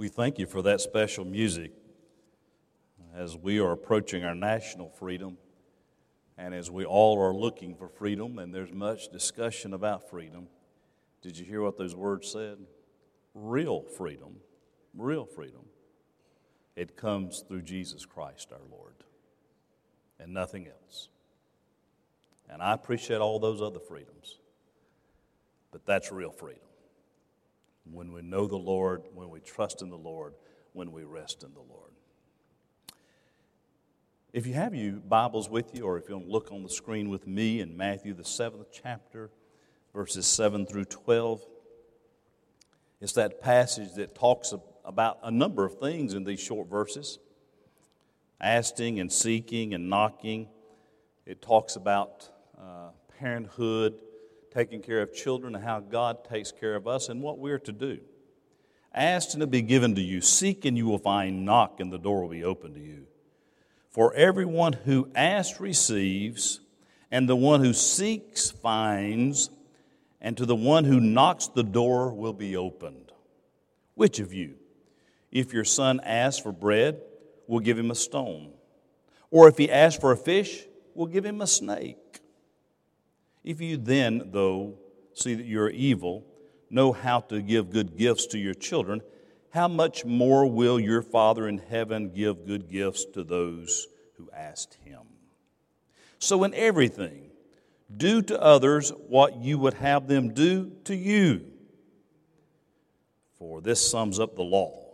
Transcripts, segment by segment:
We thank you for that special music as we are approaching our national freedom and as we all are looking for freedom, and there's much discussion about freedom. Did you hear what those words said? Real freedom, real freedom. It comes through Jesus Christ our Lord and nothing else. And I appreciate all those other freedoms, but that's real freedom when we know the Lord, when we trust in the Lord, when we rest in the Lord. If you have your Bibles with you, or if you want to look on the screen with me in Matthew, the seventh chapter, verses 7 through 12, it's that passage that talks about a number of things in these short verses asking and seeking and knocking. It talks about uh, parenthood taking care of children and how God takes care of us and what we're to do. Ask and it will be given to you. Seek and you will find. Knock and the door will be open to you. For everyone who asks receives, and the one who seeks finds, and to the one who knocks the door will be opened. Which of you, if your son asks for bread, will give him a stone? Or if he asks for a fish, will give him a snake? If you then, though, see that you're evil, know how to give good gifts to your children, how much more will your Father in heaven give good gifts to those who ask him? So, in everything, do to others what you would have them do to you. For this sums up the law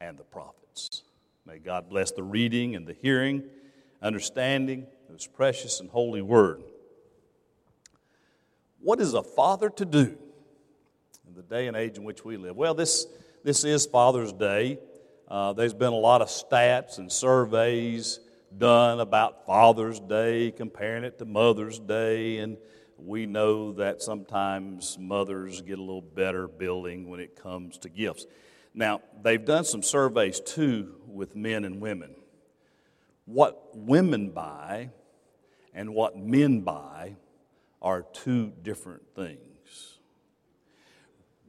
and the prophets. May God bless the reading and the hearing, understanding of His precious and holy word. What is a father to do in the day and age in which we live? Well, this, this is Father's Day. Uh, there's been a lot of stats and surveys done about Father's Day, comparing it to Mother's Day, and we know that sometimes mothers get a little better billing when it comes to gifts. Now, they've done some surveys too with men and women. What women buy and what men buy are two different things.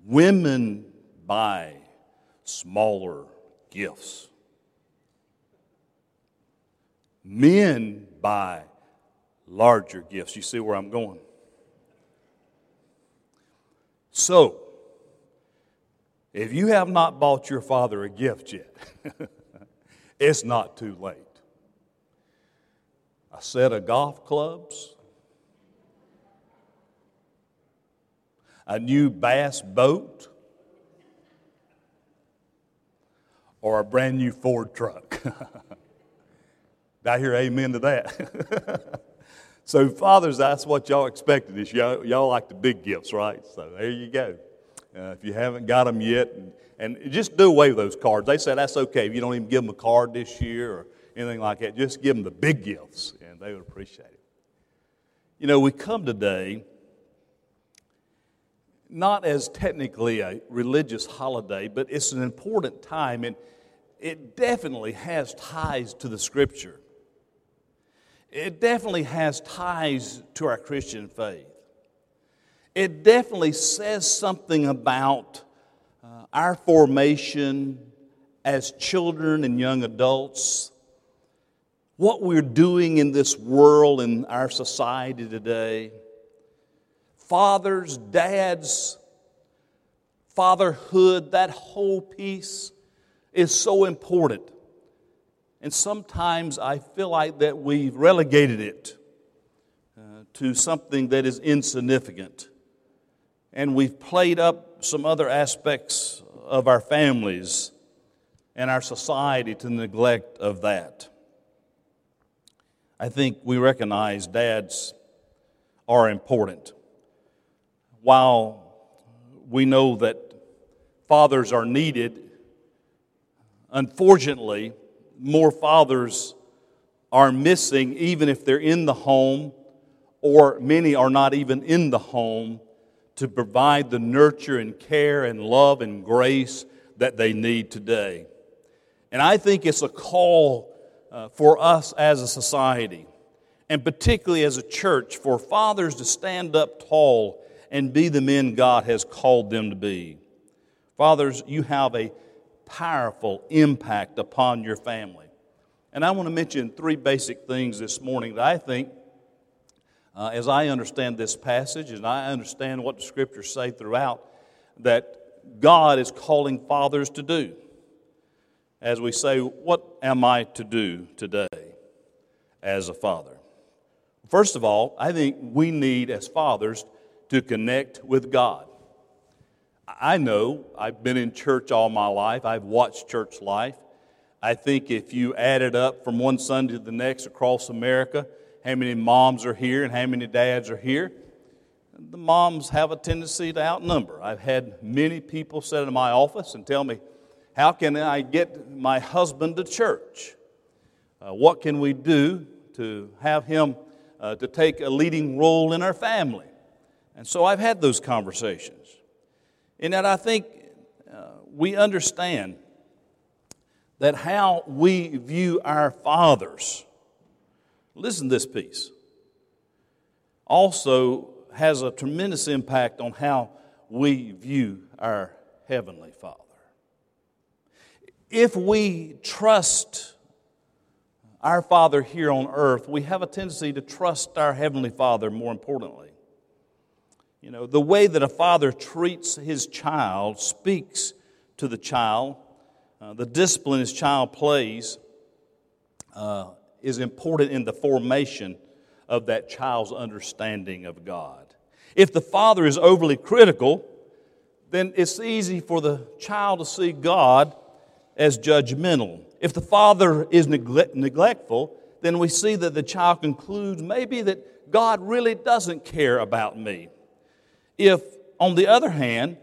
Women buy smaller gifts, men buy larger gifts. You see where I'm going? So, if you have not bought your father a gift yet, it's not too late. A set of golf clubs, a new bass boat, or a brand new Ford truck. I hear amen to that? so, fathers, that's what y'all expected. Is y'all, y'all like the big gifts, right? So, there you go. Uh, if you haven't got them yet, and, and just do away with those cards. They said that's okay if you don't even give them a card this year or anything like that. Just give them the big gifts, and they would appreciate it. You know, we come today not as technically a religious holiday, but it's an important time and it definitely has ties to the scripture. It definitely has ties to our Christian faith. It definitely says something about uh, our formation as children and young adults, what we're doing in this world and our society today fathers, dads, fatherhood, that whole piece is so important. And sometimes I feel like that we've relegated it uh, to something that is insignificant. And we've played up some other aspects of our families and our society to neglect of that. I think we recognize dads are important while we know that fathers are needed, unfortunately, more fathers are missing, even if they're in the home, or many are not even in the home to provide the nurture and care and love and grace that they need today. And I think it's a call uh, for us as a society, and particularly as a church, for fathers to stand up tall and be the men God has called them to be. Fathers, you have a powerful impact upon your family. And I want to mention three basic things this morning that I think, uh, as I understand this passage and I understand what the scriptures say throughout, that God is calling fathers to do. As we say, what am I to do today as a father? First of all, I think we need, as fathers, to connect with God. I know I've been in church all my life, I've watched church life. I think if you added up from one Sunday to the next across America, how many moms are here and how many dads are here, the moms have a tendency to outnumber. I've had many people sit in my office and tell me, How can I get my husband to church? Uh, what can we do to have him uh, to take a leading role in our family? And so I've had those conversations. And that I think uh, we understand that how we view our fathers, listen to this piece, also has a tremendous impact on how we view our Heavenly Father. If we trust our Father here on earth, we have a tendency to trust our Heavenly Father more importantly. You know, the way that a father treats his child speaks to the child. Uh, the discipline his child plays uh, is important in the formation of that child's understanding of God. If the father is overly critical, then it's easy for the child to see God as judgmental. If the father is neglect- neglectful, then we see that the child concludes maybe that God really doesn't care about me. If, on the other hand,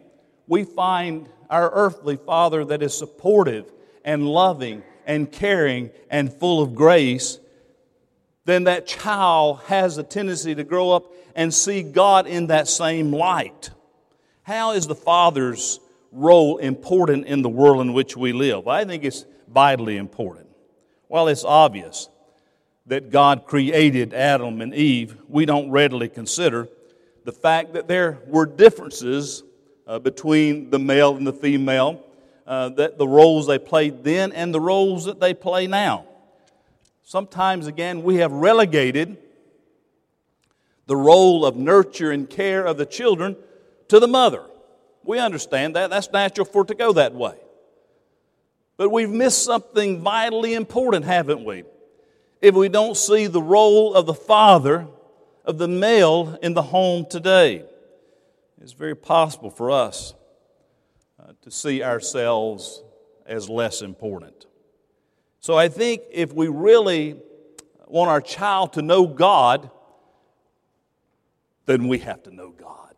we find our earthly father that is supportive and loving and caring and full of grace, then that child has a tendency to grow up and see God in that same light. How is the father's role important in the world in which we live? I think it's vitally important. Well, it's obvious that God created Adam and Eve. We don't readily consider the fact that there were differences uh, between the male and the female, uh, that the roles they played then and the roles that they play now. Sometimes, again, we have relegated the role of nurture and care of the children to the mother. We understand that. That's natural for it to go that way. But we've missed something vitally important, haven't we? If we don't see the role of the father of the male in the home today. It's very possible for us uh, to see ourselves as less important. So I think if we really want our child to know God, then we have to know God.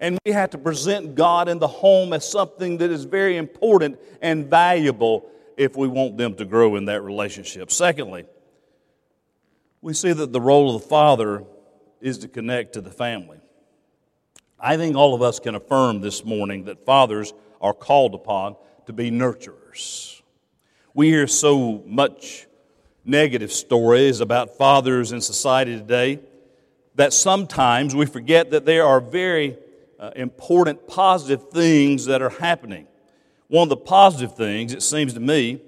And we have to present God in the home as something that is very important and valuable if we want them to grow in that relationship. Secondly, we see that the role of the father is to connect to the family. I think all of us can affirm this morning that fathers are called upon to be nurturers. We hear so much negative stories about fathers in society today that sometimes we forget that there are very uh, important positive things that are happening. One of the positive things, it seems to me,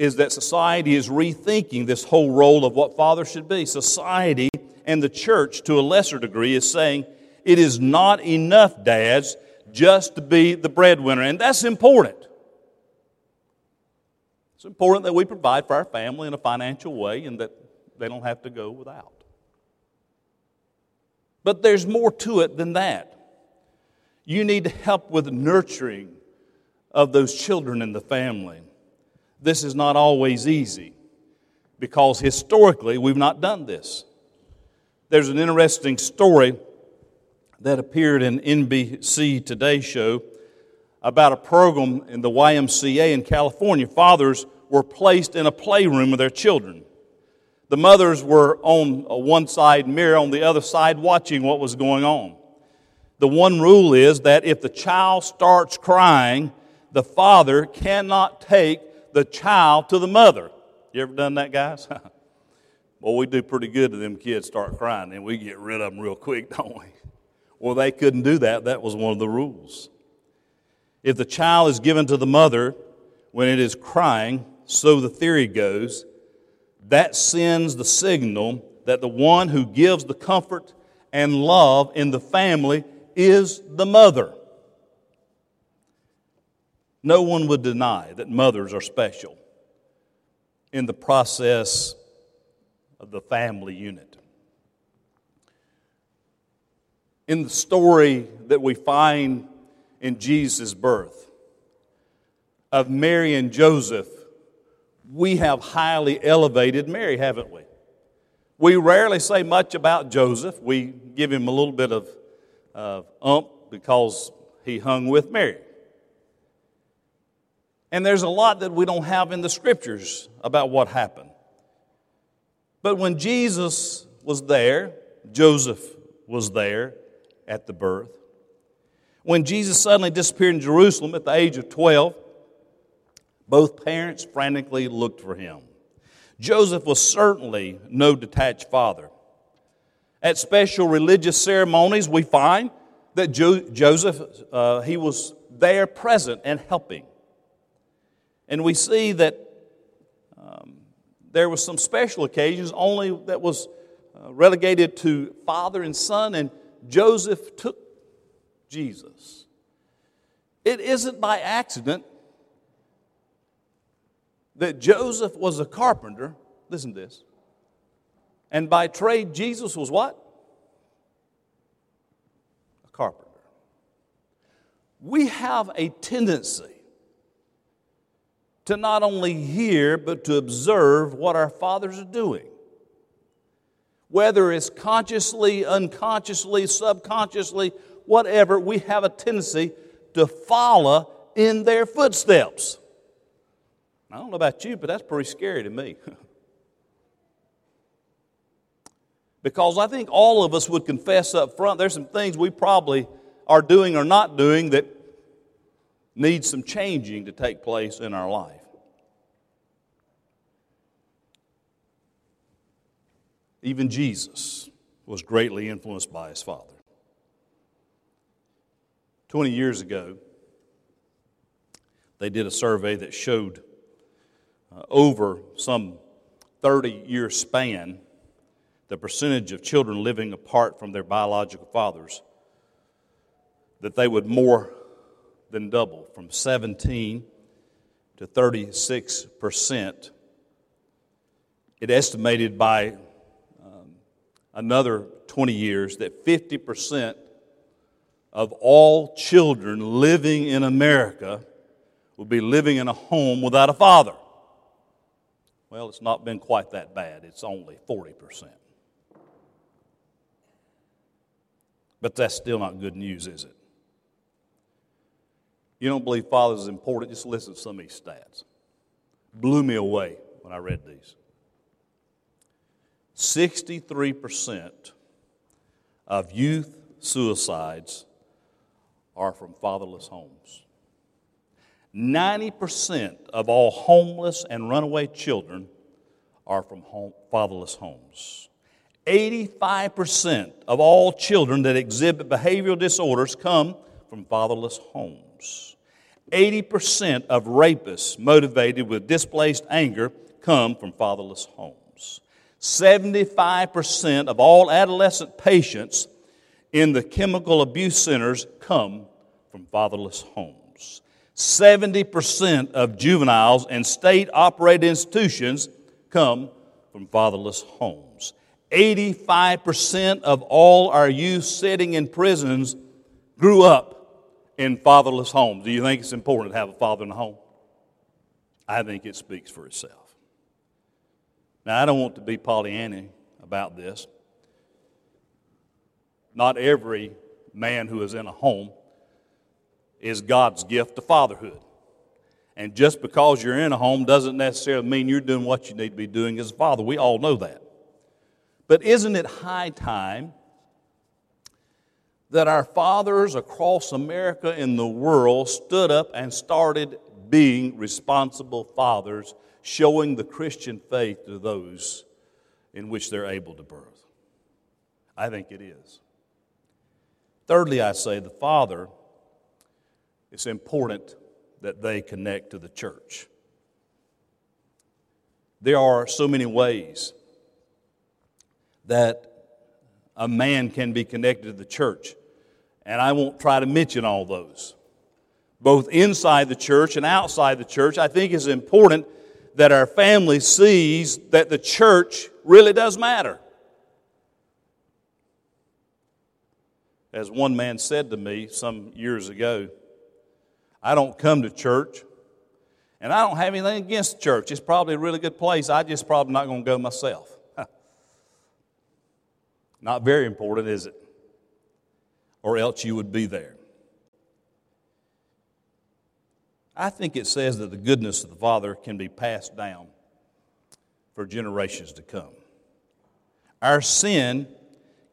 is that society is rethinking this whole role of what fathers should be. Society and the church, to a lesser degree, is saying it is not enough, dads, just to be the breadwinner. And that's important. It's important that we provide for our family in a financial way and that they don't have to go without. But there's more to it than that. You need to help with nurturing of those children in the family this is not always easy because historically we've not done this. There's an interesting story that appeared in NBC Today show about a program in the YMCA in California. Fathers were placed in a playroom with their children. The mothers were on one side, mirror on the other side, watching what was going on. The one rule is that if the child starts crying, the father cannot take the child to the mother. You ever done that, guys? well, we do pretty good to them kids start crying, and we get rid of them real quick, don't we? Well, they couldn't do that. That was one of the rules. If the child is given to the mother when it is crying, so the theory goes, that sends the signal that the one who gives the comfort and love in the family is the mother. No one would deny that mothers are special in the process of the family unit. In the story that we find in Jesus' birth of Mary and Joseph, we have highly elevated Mary, haven't we? We rarely say much about Joseph. We give him a little bit of uh, ump because he hung with Mary. And there's a lot that we don't have in the scriptures about what happened. But when Jesus was there, Joseph was there at the birth. When Jesus suddenly disappeared in Jerusalem at the age of 12, both parents frantically looked for him. Joseph was certainly no detached father. At special religious ceremonies, we find that jo- Joseph, uh, he was there present and helping. And we see that um, there was some special occasions only that was uh, relegated to father and son, and Joseph took Jesus. It isn't by accident that Joseph was a carpenter. Listen to this. And by trade, Jesus was what? A carpenter. We have a tendency to not only hear, but to observe what our fathers are doing. Whether it's consciously, unconsciously, subconsciously, whatever, we have a tendency to follow in their footsteps. I don't know about you, but that's pretty scary to me. because I think all of us would confess up front there's some things we probably are doing or not doing that need some changing to take place in our life. Even Jesus was greatly influenced by his Father. 20 years ago, they did a survey that showed uh, over some 30 year span the percentage of children living apart from their biological fathers, that they would more than double from 17 to 36 percent. It estimated by um, another 20 years that 50% of all children living in America will be living in a home without a father. Well, it's not been quite that bad. It's only 40%. But that's still not good news, is it? You don't believe fathers is important? Just listen to some of these stats. Blew me away when I read these. 63% of youth suicides are from fatherless homes. 90% of all homeless and runaway children are from home, fatherless homes. 85% of all children that exhibit behavioral disorders come from fatherless homes. 80% of rapists motivated with displaced anger come from fatherless homes. 75% of all adolescent patients in the chemical abuse centers come from fatherless homes. 70% of juveniles in state operated institutions come from fatherless homes. 85% of all our youth sitting in prisons grew up in fatherless homes. Do you think it's important to have a father in a home? I think it speaks for itself. Now, I don't want to be Pollyanna about this. Not every man who is in a home is God's gift to fatherhood. And just because you're in a home doesn't necessarily mean you're doing what you need to be doing as a father. We all know that. But isn't it high time that our fathers across America and the world stood up and started being responsible fathers showing the Christian faith to those in which they're able to birth? I think it is. Thirdly, I say the father it's important that they connect to the church. There are so many ways that a man can be connected to the church, and I won't try to mention all those. Both inside the church and outside the church, I think it's important that our family sees that the church really does matter. As one man said to me some years ago, I don't come to church, and I don't have anything against church. It's probably a really good place. I just probably not going to go myself. not very important, is it? Or else you would be there. I think it says that the goodness of the Father can be passed down for generations to come. Our sin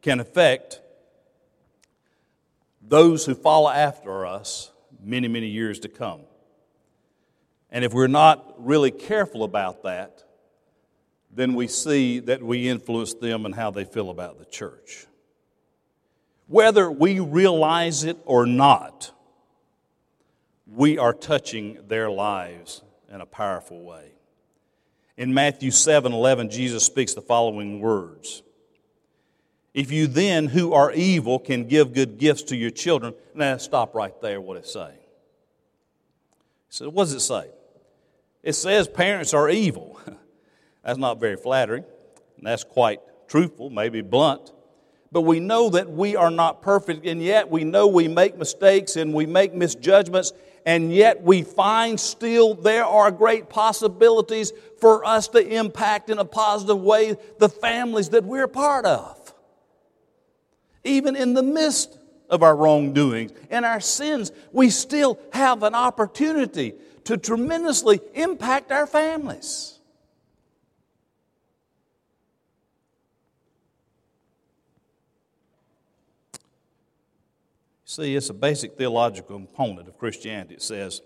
can affect those who follow after us many, many years to come. And if we're not really careful about that, then we see that we influence them and how they feel about the church. Whether we realize it or not, we are touching their lives in a powerful way. In Matthew 7 11, Jesus speaks the following words If you then, who are evil, can give good gifts to your children, now stop right there, what it's saying. So, what does it say? It says parents are evil. that's not very flattering, and that's quite truthful, maybe blunt. But we know that we are not perfect, and yet we know we make mistakes and we make misjudgments, and yet we find still there are great possibilities for us to impact in a positive way the families that we're part of. Even in the midst of our wrongdoings and our sins, we still have an opportunity to tremendously impact our families. See, it's a basic theological component of Christianity. It says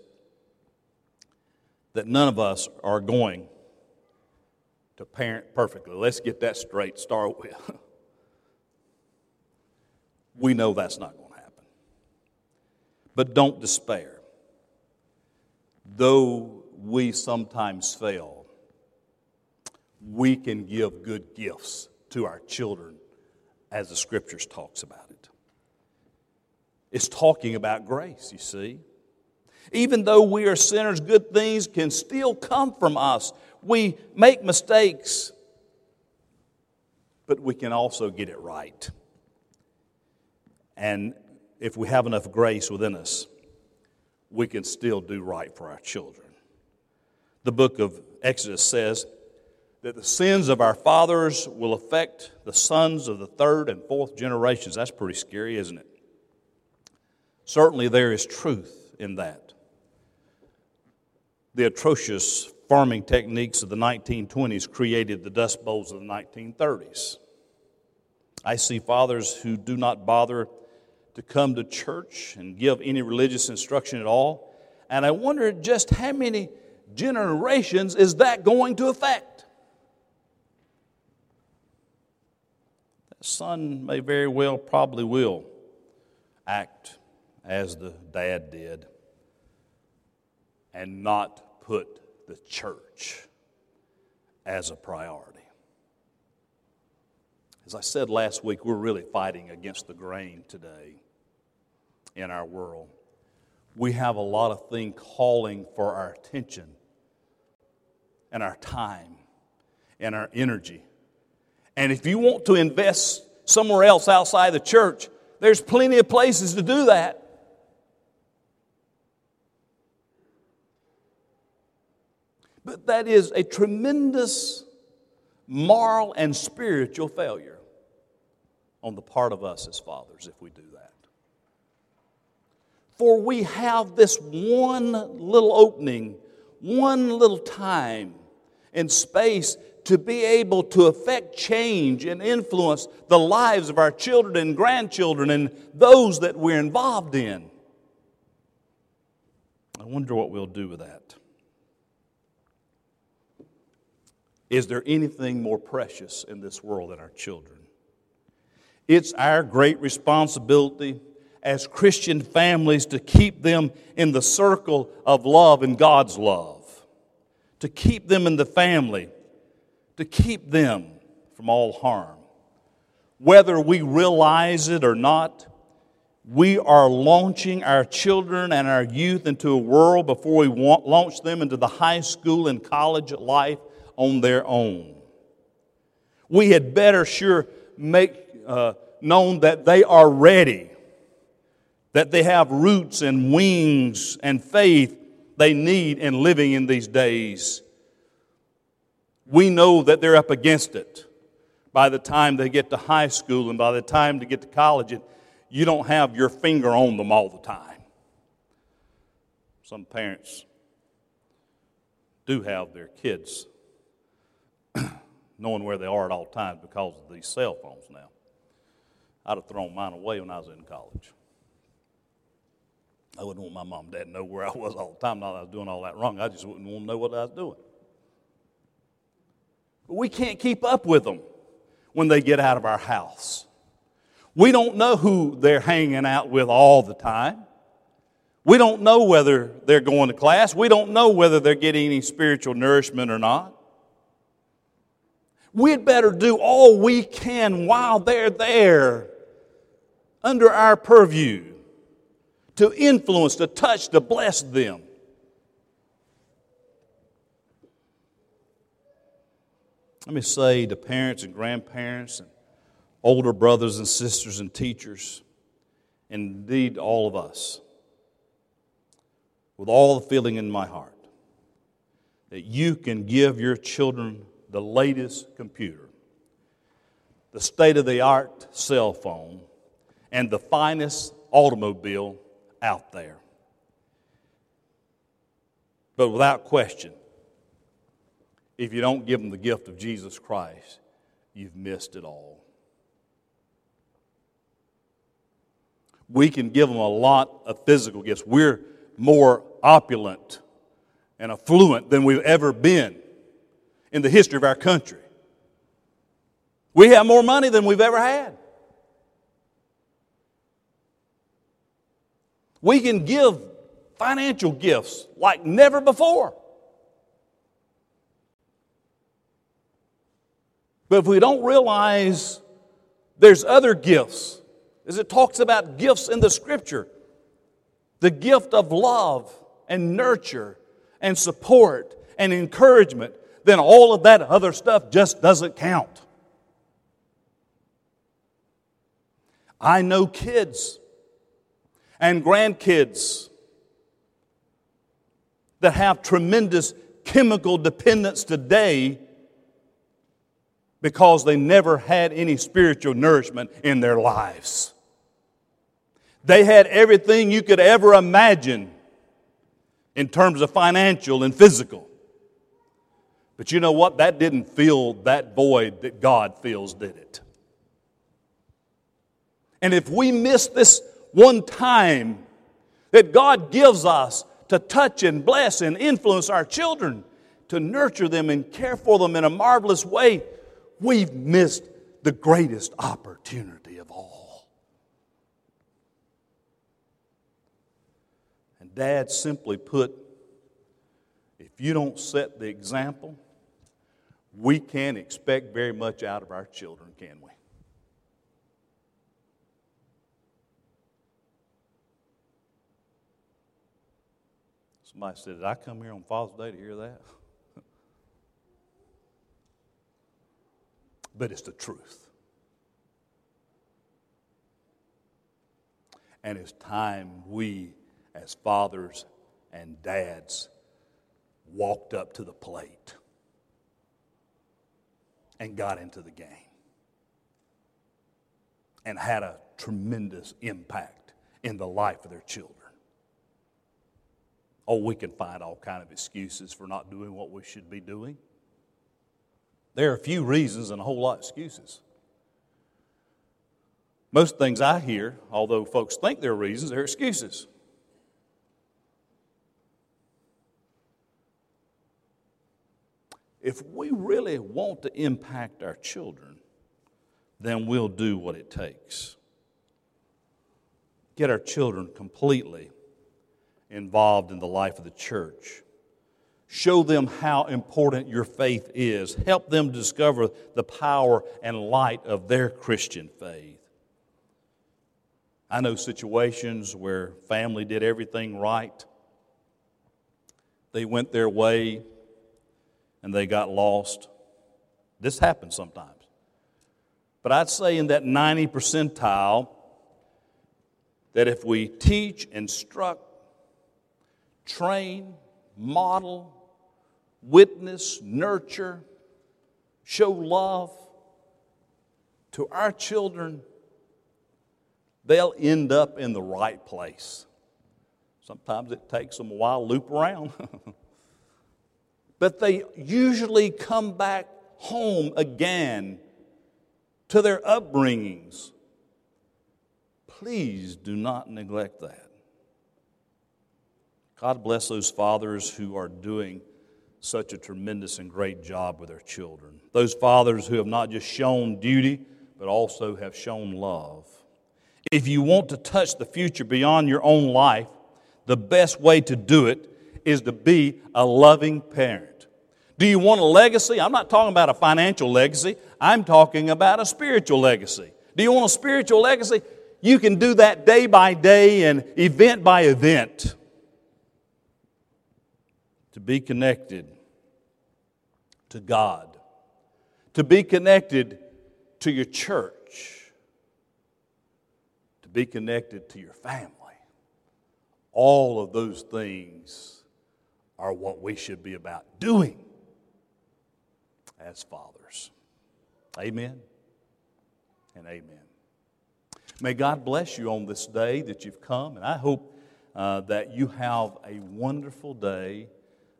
that none of us are going to parent perfectly. Let's get that straight, start with. we know that's not going to happen. But don't despair. Though we sometimes fail, we can give good gifts to our children as the scriptures talks about it. It's talking about grace, you see. Even though we are sinners, good things can still come from us. We make mistakes, but we can also get it right. And if we have enough grace within us, we can still do right for our children. The book of Exodus says that the sins of our fathers will affect the sons of the third and fourth generations. That's pretty scary, isn't it? Certainly, there is truth in that. The atrocious farming techniques of the 1920s created the Dust Bowls of the 1930s. I see fathers who do not bother to come to church and give any religious instruction at all. And I wonder just how many generations is that going to affect? That son may very well, probably will act as the dad did and not put the church as a priority. As I said last week, we're really fighting against the grain today in our world. We have a lot of things calling for our attention and our time and our energy. And if you want to invest somewhere else outside the church, there's plenty of places to do that. But that is a tremendous moral and spiritual failure on the part of us as fathers if we do that. For we have this one little opening, one little time and space to be able to affect change and influence the lives of our children and grandchildren and those that we're involved in. I wonder what we'll do with that. Is there anything more precious in this world than our children? It's our great responsibility as Christian families to keep them in the circle of love and God's love, to keep them in the family, to keep them from all harm. Whether we realize it or not, we are launching our children and our youth into a world before we launch them into the high school and college life on their own. We had better sure make uh, known that they are ready, that they have roots and wings and faith they need in living in these days. We know that they're up against it by the time they get to high school and by the time they get to college you don't have your finger on them all the time. Some parents do have their kids knowing where they are at all times because of these cell phones now. I'd have thrown mine away when I was in college. I wouldn't want my mom and dad to know where I was all the time, not that I was doing all that wrong. I just wouldn't want to know what I was doing. But we can't keep up with them when they get out of our house. We don't know who they're hanging out with all the time. We don't know whether they're going to class. We don't know whether they're getting any spiritual nourishment or not. We'd better do all we can while they're there under our purview to influence, to touch, to bless them. Let me say to parents and grandparents and older brothers and sisters and teachers, and indeed all of us, with all the feeling in my heart, that you can give your children the latest computer, the state of the art cell phone, and the finest automobile out there. But without question, if you don't give them the gift of Jesus Christ, you've missed it all. we can give them a lot of physical gifts. We're more opulent and affluent than we've ever been in the history of our country. We have more money than we've ever had. We can give financial gifts like never before. But if we don't realize there's other gifts as it talks about gifts in the scripture the gift of love and nurture and support and encouragement, then all of that other stuff just doesn't count. I know kids and grandkids that have tremendous chemical dependence today because they never had any spiritual nourishment in their lives. They had everything you could ever imagine in terms of financial and physical. But you know what? That didn't fill that void that God fills, did it? And if we miss this one time that God gives us to touch and bless and influence our children, to nurture them and care for them in a marvelous way, we've missed the greatest opportunity. Of all. And Dad simply put, if you don't set the example, we can't expect very much out of our children, can we? Somebody said, Did I come here on Father's Day to hear that? but it's the truth. And it's time we as fathers and dads walked up to the plate and got into the game and had a tremendous impact in the life of their children. Oh, we can find all kind of excuses for not doing what we should be doing. There are a few reasons and a whole lot of excuses. Most things I hear, although folks think they're reasons, they're excuses. If we really want to impact our children, then we'll do what it takes. get our children completely involved in the life of the church. Show them how important your faith is. Help them discover the power and light of their Christian faith. I know situations where family did everything right. They went their way and they got lost. This happens sometimes. But I'd say in that 90 percentile, that if we teach, instruct, train, model, witness, nurture, show love to our children, they'll end up in the right place. Sometimes it takes them a while to loop around. but they usually come back home again to their upbringings. Please do not neglect that. God bless those fathers who are doing such a tremendous and great job with their children. Those fathers who have not just shown duty, but also have shown love. If you want to touch the future beyond your own life, the best way to do it is to be a loving parent. Do you want a legacy? I'm not talking about a financial legacy, I'm talking about a spiritual legacy. Do you want a spiritual legacy? You can do that day by day and event by event. To be connected to God, to be connected to your church, to be connected to your family. All of those things are what we should be about doing as fathers. Amen and amen. May God bless you on this day that you've come, and I hope uh, that you have a wonderful day.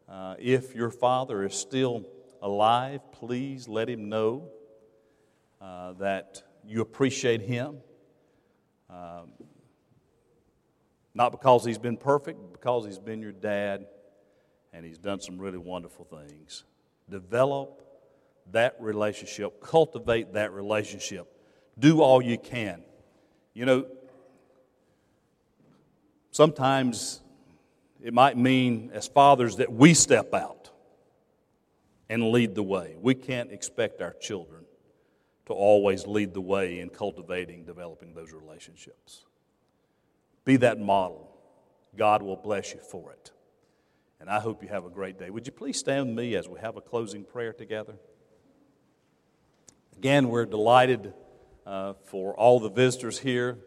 Uh, if your father is still alive, please let him know uh, that you appreciate him. Um, not because he's been perfect, but because he's been your dad and he's done some really wonderful things. Develop that relationship, cultivate that relationship. Do all you can. You know, sometimes it might mean, as fathers, that we step out and lead the way. We can't expect our children to always lead the way in cultivating, developing those relationships. Be that model. God will bless you for it. And I hope you have a great day. Would you please stand with me as we have a closing prayer together? Again, we're delighted uh, for all the visitors here,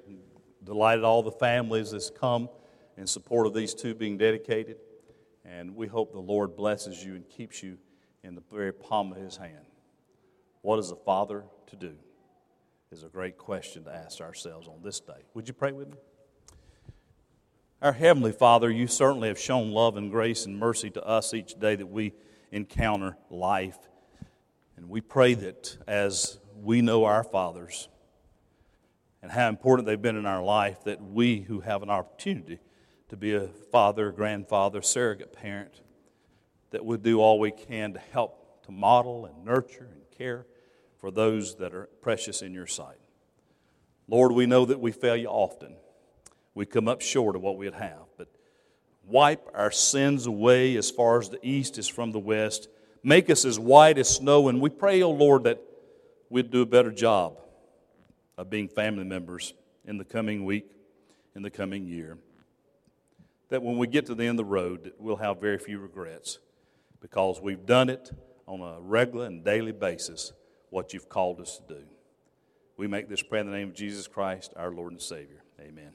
delighted all the families that's come in support of these two being dedicated. And we hope the Lord blesses you and keeps you in the very palm of His hand. What is a father to do? Is a great question to ask ourselves on this day. Would you pray with me? Our Heavenly Father, you certainly have shown love and grace and mercy to us each day that we encounter life. And we pray that as we know our fathers and how important they've been in our life, that we who have an opportunity to be a father, grandfather, surrogate parent, that we do all we can to help to model and nurture and care for those that are precious in your sight. Lord, we know that we fail you often we come up short of what we'd have. But wipe our sins away as far as the east is from the west. Make us as white as snow. And we pray, O oh Lord, that we'd do a better job of being family members in the coming week, in the coming year. That when we get to the end of the road, we'll have very few regrets because we've done it on a regular and daily basis what you've called us to do. We make this prayer in the name of Jesus Christ, our Lord and Savior. Amen.